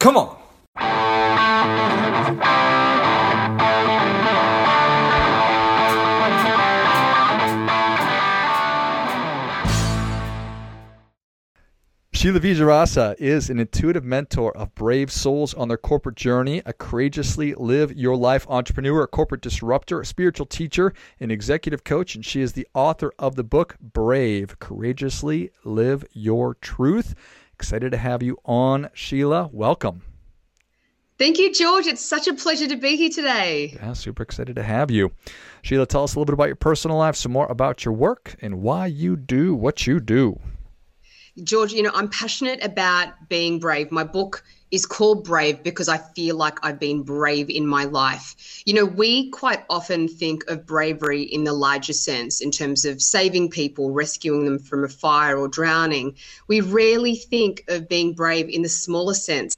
Come on. Sheila Vijeyarasa is an intuitive mentor of brave souls on their corporate journey, a courageously live your life entrepreneur, a corporate disruptor, a spiritual teacher, an executive coach, and she is the author of the book Brave Courageously Live Your Truth. Excited to have you on, Sheila. Welcome. Thank you, George. It's such a pleasure to be here today. Yeah, super excited to have you. Sheila, tell us a little bit about your personal life, some more about your work, and why you do what you do. George, you know, I'm passionate about being brave. My book is called Brave because I feel like I've been brave in my life. You know, we quite often think of bravery in the larger sense, in terms of saving people, rescuing them from a fire or drowning. We rarely think of being brave in the smaller sense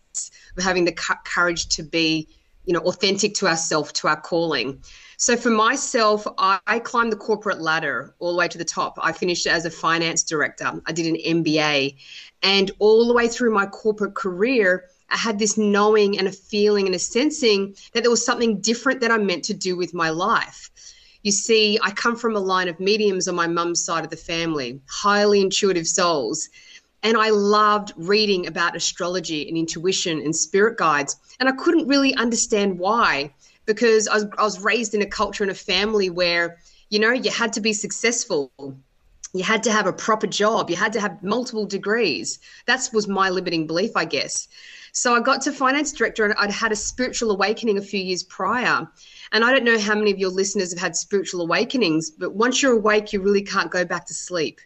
of having the courage to be, you know, authentic to ourselves, to our calling. So for myself, I, climbed the corporate ladder all the way to the top. I finished as a finance director. I did an MBA. And all the way through my corporate career, I had this knowing and a feeling and a sensing that there was something different that I meant to do with my life. You see, I come from a line of mediums on my mum's side of the family, highly intuitive souls. And I loved reading about astrology and intuition and spirit guides. And I couldn't really understand why because I was, I was raised in a culture and a family where, you know, you had to be successful. You had to have a proper job. You had to have multiple degrees. That was my limiting belief, I guess. So I got to finance director and I'd had a spiritual awakening a few years prior. And I don't know how many of your listeners have had spiritual awakenings, but once you're awake, you really can't go back to sleep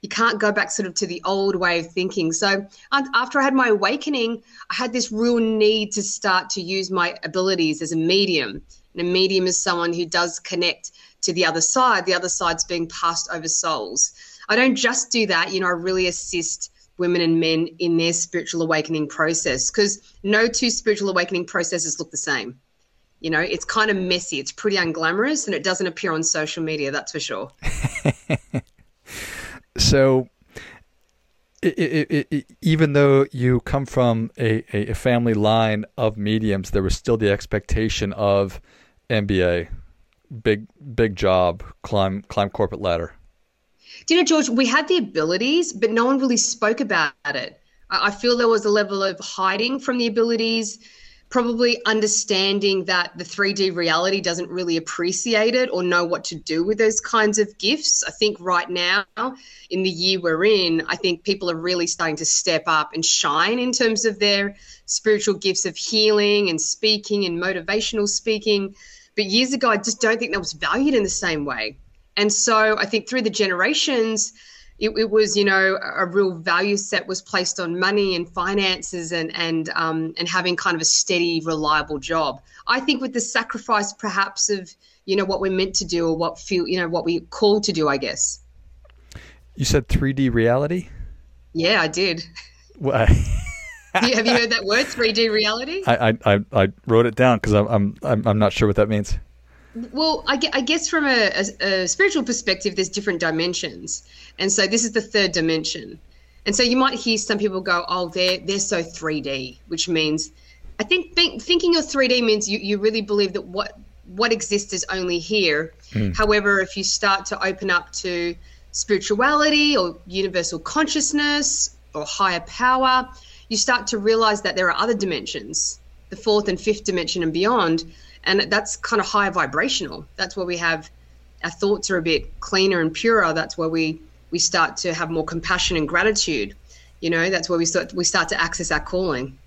you can't go back sort of to the old way of thinking. So after I had my awakening, I had this real need to start to use my abilities as a medium. And a medium is someone who does connect to the other side. The other side's being passed over souls. I don't just do that, you know, I really assist women and men in their spiritual awakening process because no two spiritual awakening processes look the same. You know, it's kind of messy, it's pretty unglamorous, and it doesn't appear on social media, that's for sure. so it, it, it, even though you come from a, a family line of mediums, there was still the expectation of MBA, big big job, climb climb corporate ladder. Do you know, George? We had the abilities, but no one really spoke about it. I feel there was a level of hiding from the abilities probably understanding that the 3D reality doesn't really appreciate it or know what to do with those kinds of gifts. I think right now, in the year we're in, I think people are really starting to step up and shine in terms of their spiritual gifts of healing and speaking and motivational speaking. But years ago, I just don't think that was valued in the same way. And so I think through the generations, it, it, was you know a real value set was placed on money and finances and and um, and having kind of a steady reliable job. I think with the sacrifice perhaps of you know what we're meant to do or what feel you know what we called to do i guess. You said 3d reality? Yeah i did. What have you heard that word 3d reality? I i i wrote it down because I'm, I'm i'm not sure what that means well, I, guess from a, a, a, spiritual perspective, there's different dimensions, and so this is the third dimension. And so you might hear some people go, "Oh, they're they're so 3D," which means, I think think, thinking you're 3D means you, you really believe that what what exists is only here. Mm. However, if you start to open up to spirituality or universal consciousness or higher power, you start to realize that there are other dimensions, the fourth and fifth dimension and beyond and that's kind of high vibrational. That's where we have our thoughts are a bit cleaner and purer. That's where we we start to have more compassion and gratitude. You know that's where we start we start to access our calling.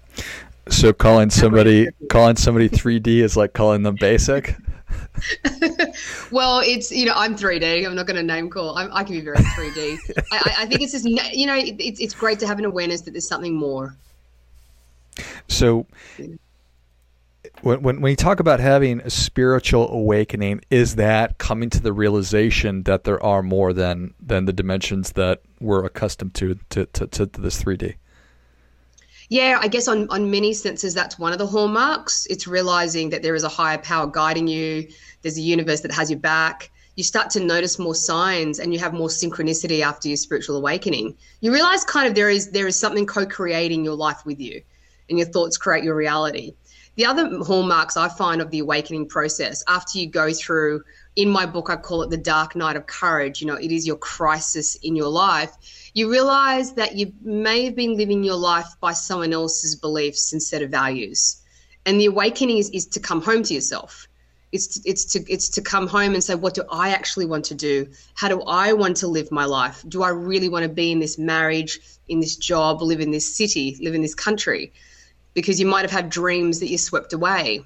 So calling somebody calling somebody 3d is like calling them basic? Well it's you know i'm 3d i'm not going to name call. I'm, i can be very 3d I, I think it's just you know it's, it's great to have an awareness that there's something more. So when, when, when you talk about having a spiritual awakening, is that coming to the realization that there are more than than the dimensions that we're accustomed to to, to, to, this 3D? Yeah, I guess on, on many senses, that's one of the hallmarks. It's realizing that there is a higher power guiding you, there's a universe that has your back. You start to notice more signs and you have more synchronicity after your spiritual awakening. You realize kind of there is there is something co-creating your life with you and your thoughts create your reality. The other hallmarks I find of the awakening process after you go through, in my book, I call it the dark night of courage. You know, it is your crisis in your life. You realize that you may have been living your life by someone else's beliefs instead of values. And the awakening is, is to come home to yourself. It's to, it's to it's to come home and say, what do I actually want to do? How do I want to live my life? Do I really want to be in this marriage, in this job, live in this city, live in this country? Because you might have had dreams that you swept away.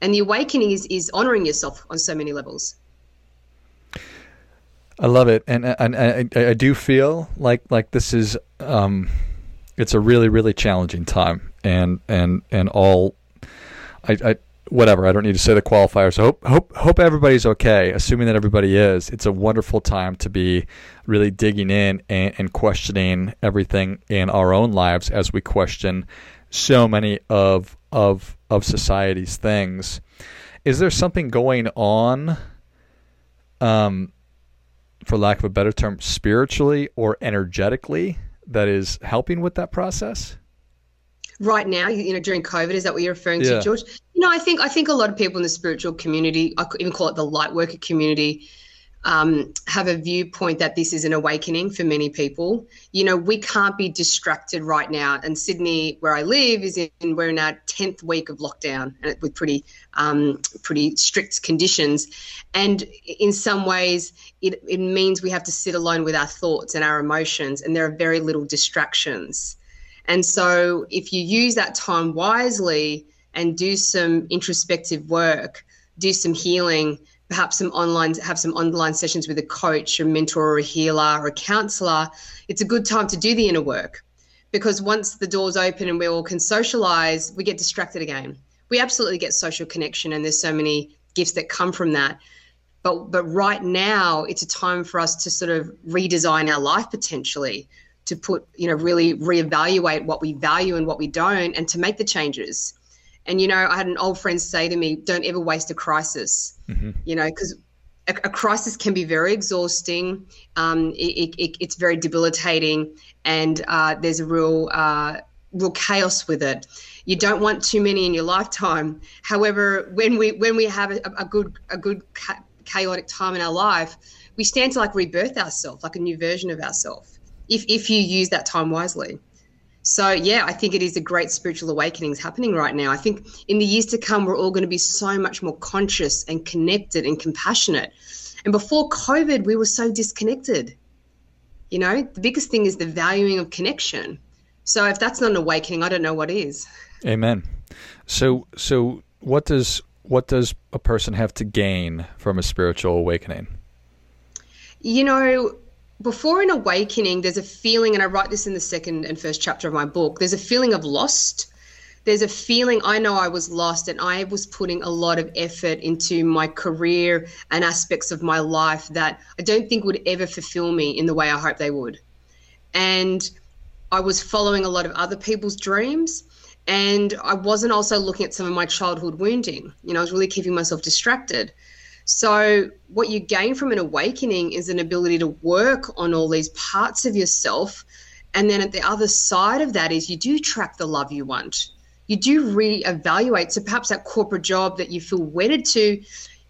And the awakening is, is honoring yourself on so many levels. I love it, and and, and I, I, do feel like like this is um, it's a really really challenging time, and and and all, I, I whatever I don't need to say the qualifiers. Hope hope hope everybody's okay. Assuming that everybody is, it's a wonderful time to be really digging in and, and questioning everything in our own lives as we question so many of of of society's things. Is there something going on, um, for lack of a better term, spiritually or energetically that is helping with that process? Right now, you know, during COVID, is that what you're referring yeah. to, George? You know, I think I think a lot of people in the spiritual community, I could even call it the light worker community, um, have a viewpoint that this is an awakening for many people. You know, we can't be distracted right now. And Sydney, where I live, is in we're in our tenth week of lockdown, and with pretty um, pretty strict conditions. And in some ways, it, it means we have to sit alone with our thoughts and our emotions, and there are very little distractions. And so, if you use that time wisely and do some introspective work, do some healing perhaps some online have some online sessions with a coach a mentor or a healer or a counselor it's a good time to do the inner work. Because once the doors open and we all can socialize we get distracted again. We absolutely get social connection and there's so many gifts that come from that. But but right now it's a time for us to sort of redesign our life potentially to put you know really reevaluate what we value and what we don't and to make the changes and you know, I had an old friend say to me, "Don't ever waste a crisis." Mm-hmm. You know, because a, a, crisis can be very exhausting. Um, it, it, it's very debilitating, and uh, there's a real uh, real chaos with it. You don't want too many in your lifetime. However, when we when we have a, a good a good cha- chaotic time in our life, we stand to like rebirth ourselves, like a new version of ourselves, if if you use that time wisely. So, yeah, I think it is a great spiritual awakenings happening right now. I think in the years to come, we're all going to be so much more conscious and connected and compassionate. And before COVID, we were so disconnected. You know, the biggest thing is the valuing of connection. So, if that's not an awakening, I don't know what is. Amen. So, so what does what does a person have to gain from a spiritual awakening? You know, before an awakening, there's a feeling, and I write this in the second and first chapter of my book, there's a feeling of lost. There's a feeling I know I was lost and I was putting a lot of effort into my career and aspects of my life that I don't think would ever fulfill me in the way I hope they would. And I was following a lot of other people's dreams and I wasn't also looking at some of my childhood wounding. You know, I was really keeping myself distracted. So, what you gain from an awakening is an ability to work on all these parts of yourself. And then at the other side of that is you do track the love you want. You do re-evaluate. So perhaps that corporate job that you feel wedded to,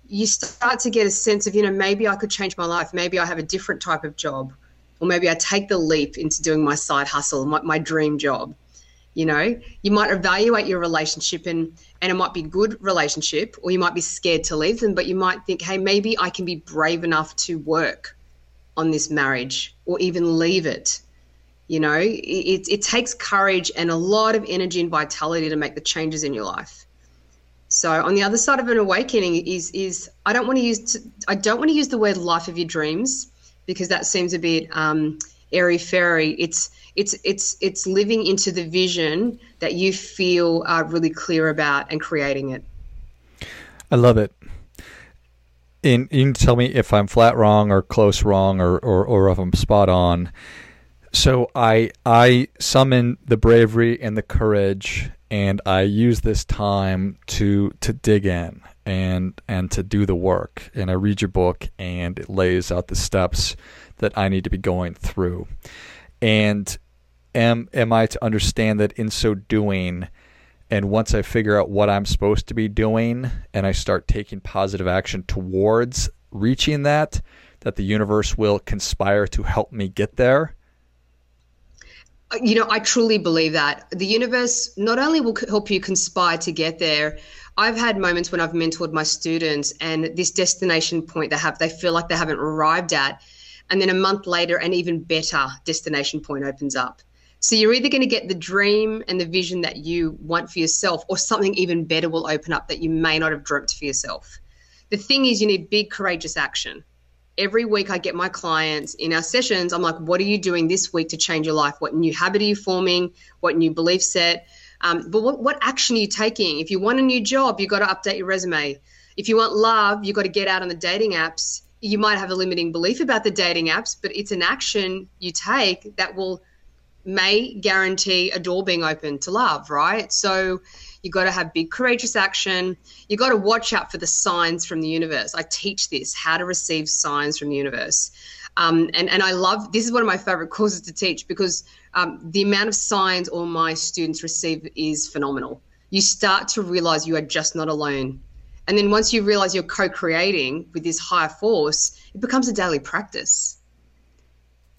you start to get a sense of, you know, maybe I could change my life. Maybe I have a different type of job. Or maybe I take the leap into doing my side hustle, my, my dream job you know you might evaluate your relationship and and it might be good relationship or you might be scared to leave them but you might think hey maybe i can be brave enough to work on this marriage or even leave it. You know it, it takes courage and a lot of energy and vitality to make the changes in your life. So on the other side of an awakening is is i don't want to use i don't want to use the word life of your dreams because that seems a bit um, airy fairy it's it's it's it's living into the vision that you feel are really clear about and creating it. I love it. And you can tell me if I'm flat wrong or close wrong or, or, or if I'm spot on. So I I summon the bravery and the courage and I use this time to to dig in and and to do the work. And I read your book and it lays out the steps that I need to be going through. And am am I to understand that in so doing, and once I figure out what I'm supposed to be doing, and I start taking positive action towards reaching that, that the universe will conspire to help me get there? You know, I truly believe that the universe not only will help you conspire to get there. I've had moments when I've mentored my students, and this destination point they have, they feel like they haven't arrived at, and then a month later, an even better destination point opens up. So you're either going to get the dream and the vision that you want for yourself, or something even better will open up that you may not have dreamt for yourself. The thing is, you need big, courageous action. Every week, I get my clients in our sessions. I'm like, what are you doing this week to change your life? What new habit are you forming? What new belief set? Um, but what, what action are you taking? If you want a new job, you've got to update your resume. If you want love, you've got to get out on the dating apps you might have a limiting belief about the dating apps, but it's an action you take that will may guarantee a door being open to love, right? So you got to have big courageous action. You got to watch out for the signs from the universe. I teach this how to receive signs from the universe. Um, and, and I love this is one of my favorite courses to teach because um, the amount of signs all my students receive is phenomenal. You start to realize you are just not alone. And then once you realize you're co creating with this higher force, it becomes a daily practice.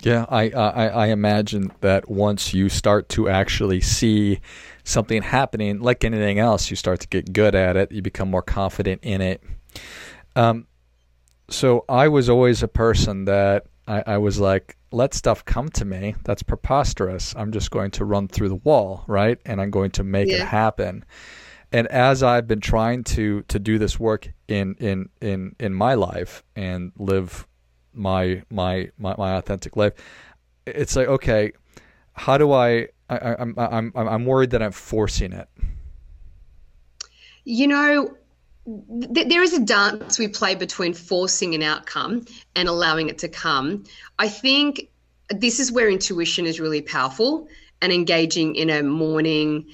Yeah, I, I, I imagine that once you start to actually see something happening, like anything else, you start to get good at it. You become more confident in it. Um, so I was always a person that I, I was like, let stuff come to me. That's preposterous. I'm just going to run through the wall, right? And I'm going to make yeah. it happen and as I've been trying to to do this work in in in in my life and live my my my, my authentic life, it's like okay, how do I? I I'm I'm I'm worried that I'm forcing it. You know, th- there is a dance we play between forcing an outcome and allowing it to come. I think this is where intuition is really powerful and engaging in a morning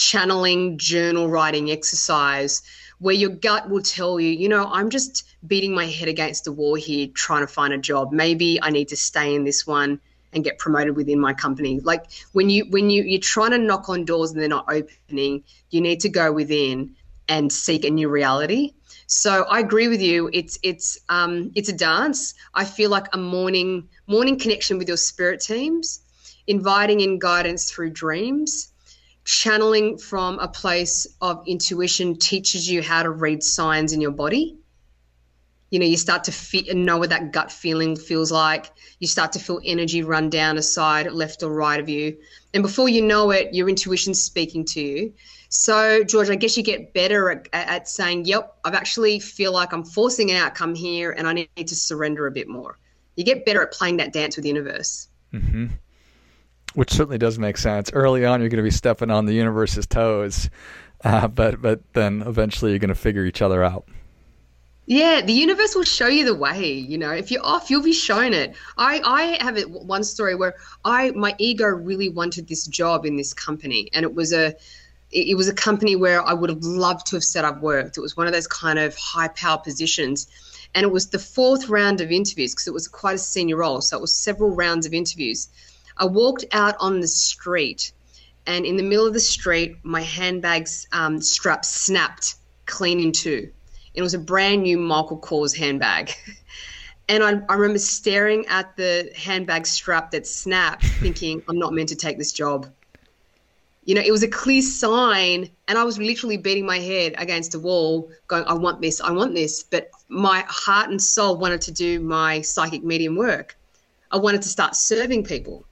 channeling journal writing exercise where your gut will tell you, you know, I'm just beating my head against the wall here trying to find a job. Maybe I need to stay in this one and get promoted within my company. Like when you when you you're trying to knock on doors and they're not opening, you need to go within and seek a new reality. So I agree with you. It's it's um, it's a dance. I feel like a morning morning connection with your spirit teams, inviting in guidance through dreams, channeling from a place of intuition teaches you how to read signs in your body. You know, you start to fit and know what that gut feeling feels like. You start to feel energy run down a side, left or right of you. And before you know it, your intuition's speaking to you. So, George, I guess you get better at, at saying, yep, I've actually feel like I'm forcing an outcome here and I need to surrender a bit more. You get better at playing that dance with the universe. Mm-hmm which certainly does make sense. Early on, you're going to be stepping on the universe's toes, uh, but but then eventually you're going to figure each other out. Yeah, the universe will show you the way. You know, if you're off, you'll be shown it. I I have it, one story where I my ego really wanted this job in this company, and it was a it was a company where I would have loved to have set up worked. It was one of those kind of high power positions. And it was the fourth round of interviews because it was quite a senior role. So it was several rounds of interviews. I walked out on the street, and in the middle of the street, my handbag's um, strap snapped clean in two. It was a brand new Michael Kors handbag. And I, I remember staring at the handbag strap that snapped, thinking, I'm not meant to take this job. You know, it was a clear sign, and I was literally beating my head against the wall, going, I want this, I want this. But my heart and soul wanted to do my psychic medium work. I wanted to start serving people.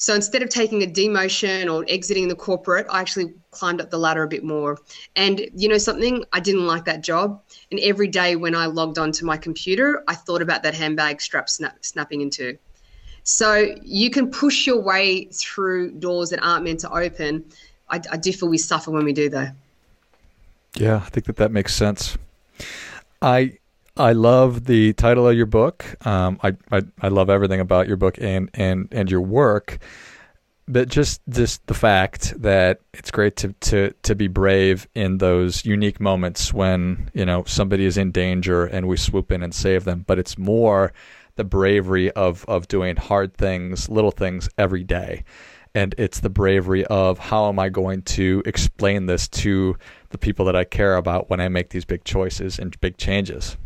So instead of taking a demotion or exiting the corporate, I actually climbed up the ladder a bit more. And you know something, I didn't like that job. And every day when I logged onto my computer, I thought about that handbag strap snap, snapping into. So you can push your way through doors that aren't meant to open. I, I do feel we suffer when we do, though. Yeah, I think that that makes sense. I I love the title of your book. Um, I, I, I love everything about your book and and and your work, but just just the fact that it's great to to to be brave in those unique moments when you know somebody is in danger and we swoop in and save them. But it's more the bravery of of doing hard things, little things every day. and it's the bravery of how am I going to explain this to the people that I care about when I make these big choices and big changes.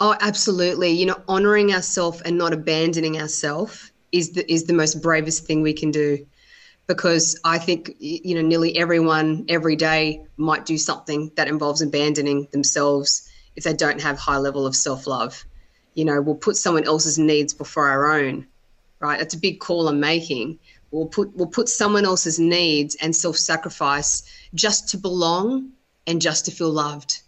Oh, absolutely. You know, honoring ourselves and not abandoning ourselves is the is the most bravest thing we can do because I think you know nearly everyone every day might do something that involves abandoning themselves if they don't have high level of self-love. You know, we'll put someone else's needs before our own. Right? That's a big call I'm making. We'll put we'll put someone else's needs and self-sacrifice just to belong and just to feel loved.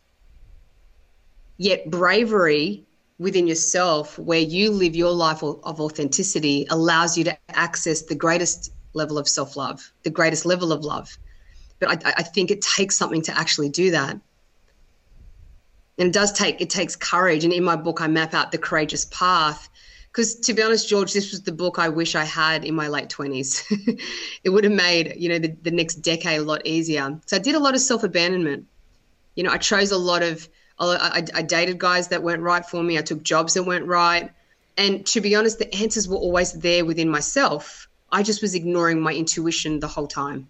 Yet bravery within yourself, where you live your life of authenticity, allows you to access the greatest level of self love, the greatest level of love. But I, I, think it takes something to actually do that. And it does take it takes courage. And in my book, I map out the courageous path. Because to be honest, George, this was the book I wish I had in my late twenties. it would have made you know the, the next decade a lot easier. So I did a lot of self abandonment. You know, I chose a lot of I, I dated guys that weren't right for me. I took jobs that weren't right. And to be honest, the answers were always there within myself. I just was ignoring my intuition the whole time.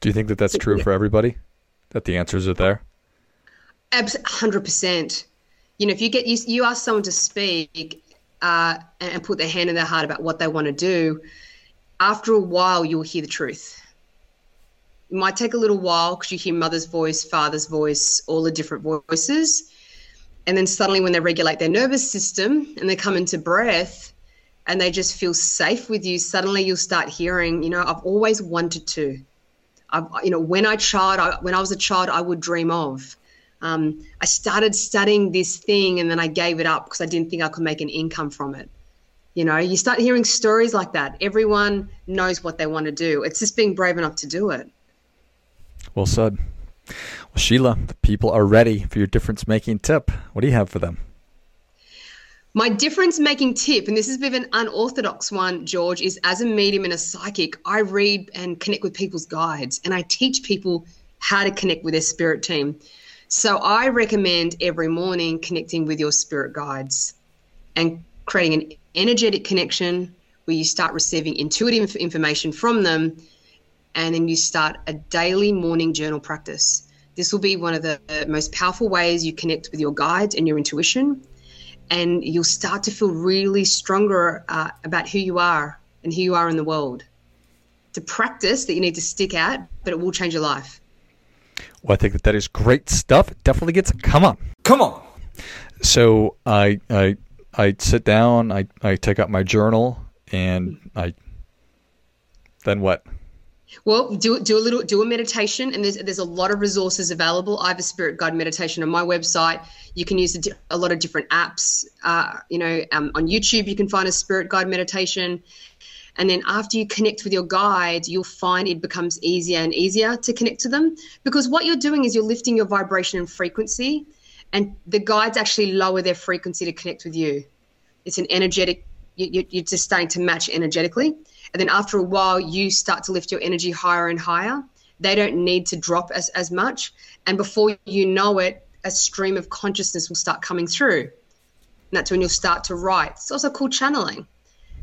Do you think that that's true for everybody? That the answers are there? Hundred percent. You know, if you get you, you ask someone to speak uh, and put their hand in their heart about what they want to do, after a while you'll hear the truth. It might take a little while because you hear mother's voice, father's voice, all the different voices. And then suddenly, when they regulate their nervous system and they come into breath and they just feel safe with you, suddenly you'll start hearing, you know, I've always wanted to. I've, you know, when I child, I, when I was a child, I would dream of. Um, I started studying this thing and then I gave it up because I didn't think I could make an income from it. You know, you start hearing stories like that. Everyone knows what they want to do. It's just being brave enough to do it. Well said. Well, Sheila, the people are ready for your difference making tip. What do you have for them? My difference making tip, and this is a bit of an unorthodox one, George, is as a medium and a psychic, I read and connect with people's guides and I teach people how to connect with their spirit team. So I recommend every morning connecting with your spirit guides and creating an energetic connection where you start receiving intuitive information from them and then you start a daily morning journal practice. This will be one of the most powerful ways you connect with your guides and your intuition. And you'll start to feel really stronger uh, about who you are and who you are in the world. It's a practice that you need to stick at, but it will change your life. Well, I think that that is great stuff. It definitely gets, come on, come on. So I, I, I sit down, I, I take out my journal, and I, then what? Well, do do a little do a meditation, and there's there's a lot of resources available. I have a spirit guide meditation on my website. You can use a, a lot of different apps. Uh, you know, um, on YouTube you can find a spirit guide meditation, and then after you connect with your guide, you'll find it becomes easier and easier to connect to them because what you're doing is you're lifting your vibration and frequency, and the guides actually lower their frequency to connect with you. It's an energetic. You, you're just starting to match energetically and then after a while, you start to lift your energy higher and higher. They don't need to drop as, as much. And before you know it, a stream of consciousness will start coming through. And that's when you'll start to write. It's also called channeling.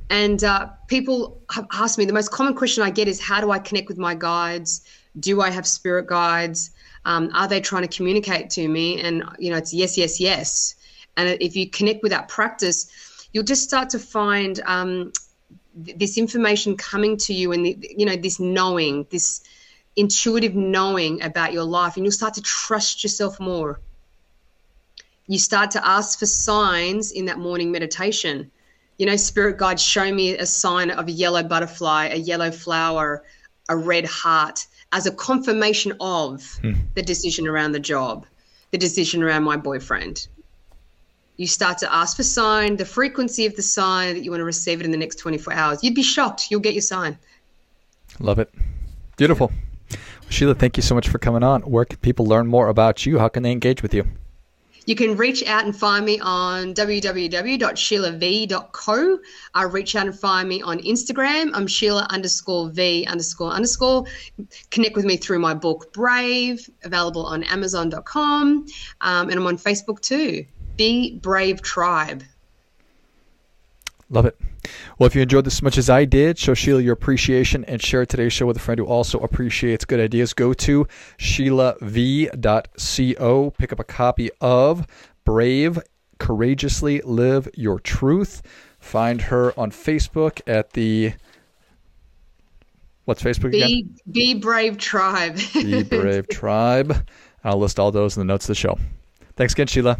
And uh, people have asked me the most common question I get is how do I connect with my guides? Do I have spirit guides? Um, are they trying to communicate to me? And, you know, it's yes, yes, yes. And if you connect with that practice, you'll just start to find um, this information coming to you and the, you know this knowing this intuitive knowing about your life and you'll start to trust yourself more. You start to ask for signs in that morning meditation. You know spirit guides show me a sign of a yellow butterfly a yellow flower a red heart as a confirmation of hmm. the decision around the job the decision around my boyfriend you start to ask for sign, the frequency of the sign that you want to receive it in the next 24 hours. You'd be shocked. You'll get your sign. Love it. Beautiful. Sheila, thank you so much for coming on. Where can people learn more about you? How can they engage with you? You can reach out and find me on www.sheilav.co. I reach out and find me on Instagram. I'm Sheila underscore V underscore underscore. Connect with me through my book Brave, available on Amazon.com. Um, and I'm on Facebook too. Be Brave Tribe. Love it. Well, if you enjoyed this as much as I did, show Sheila your appreciation and share today's show with a friend who also appreciates good ideas. Go to sheilav.co, pick up a copy of Brave, Courageously Live Your Truth. Find her on Facebook at the what's Facebook Be again? Be Brave Tribe. Be Brave Tribe. I'll list all those in the notes of the show. Thanks again, Sheila.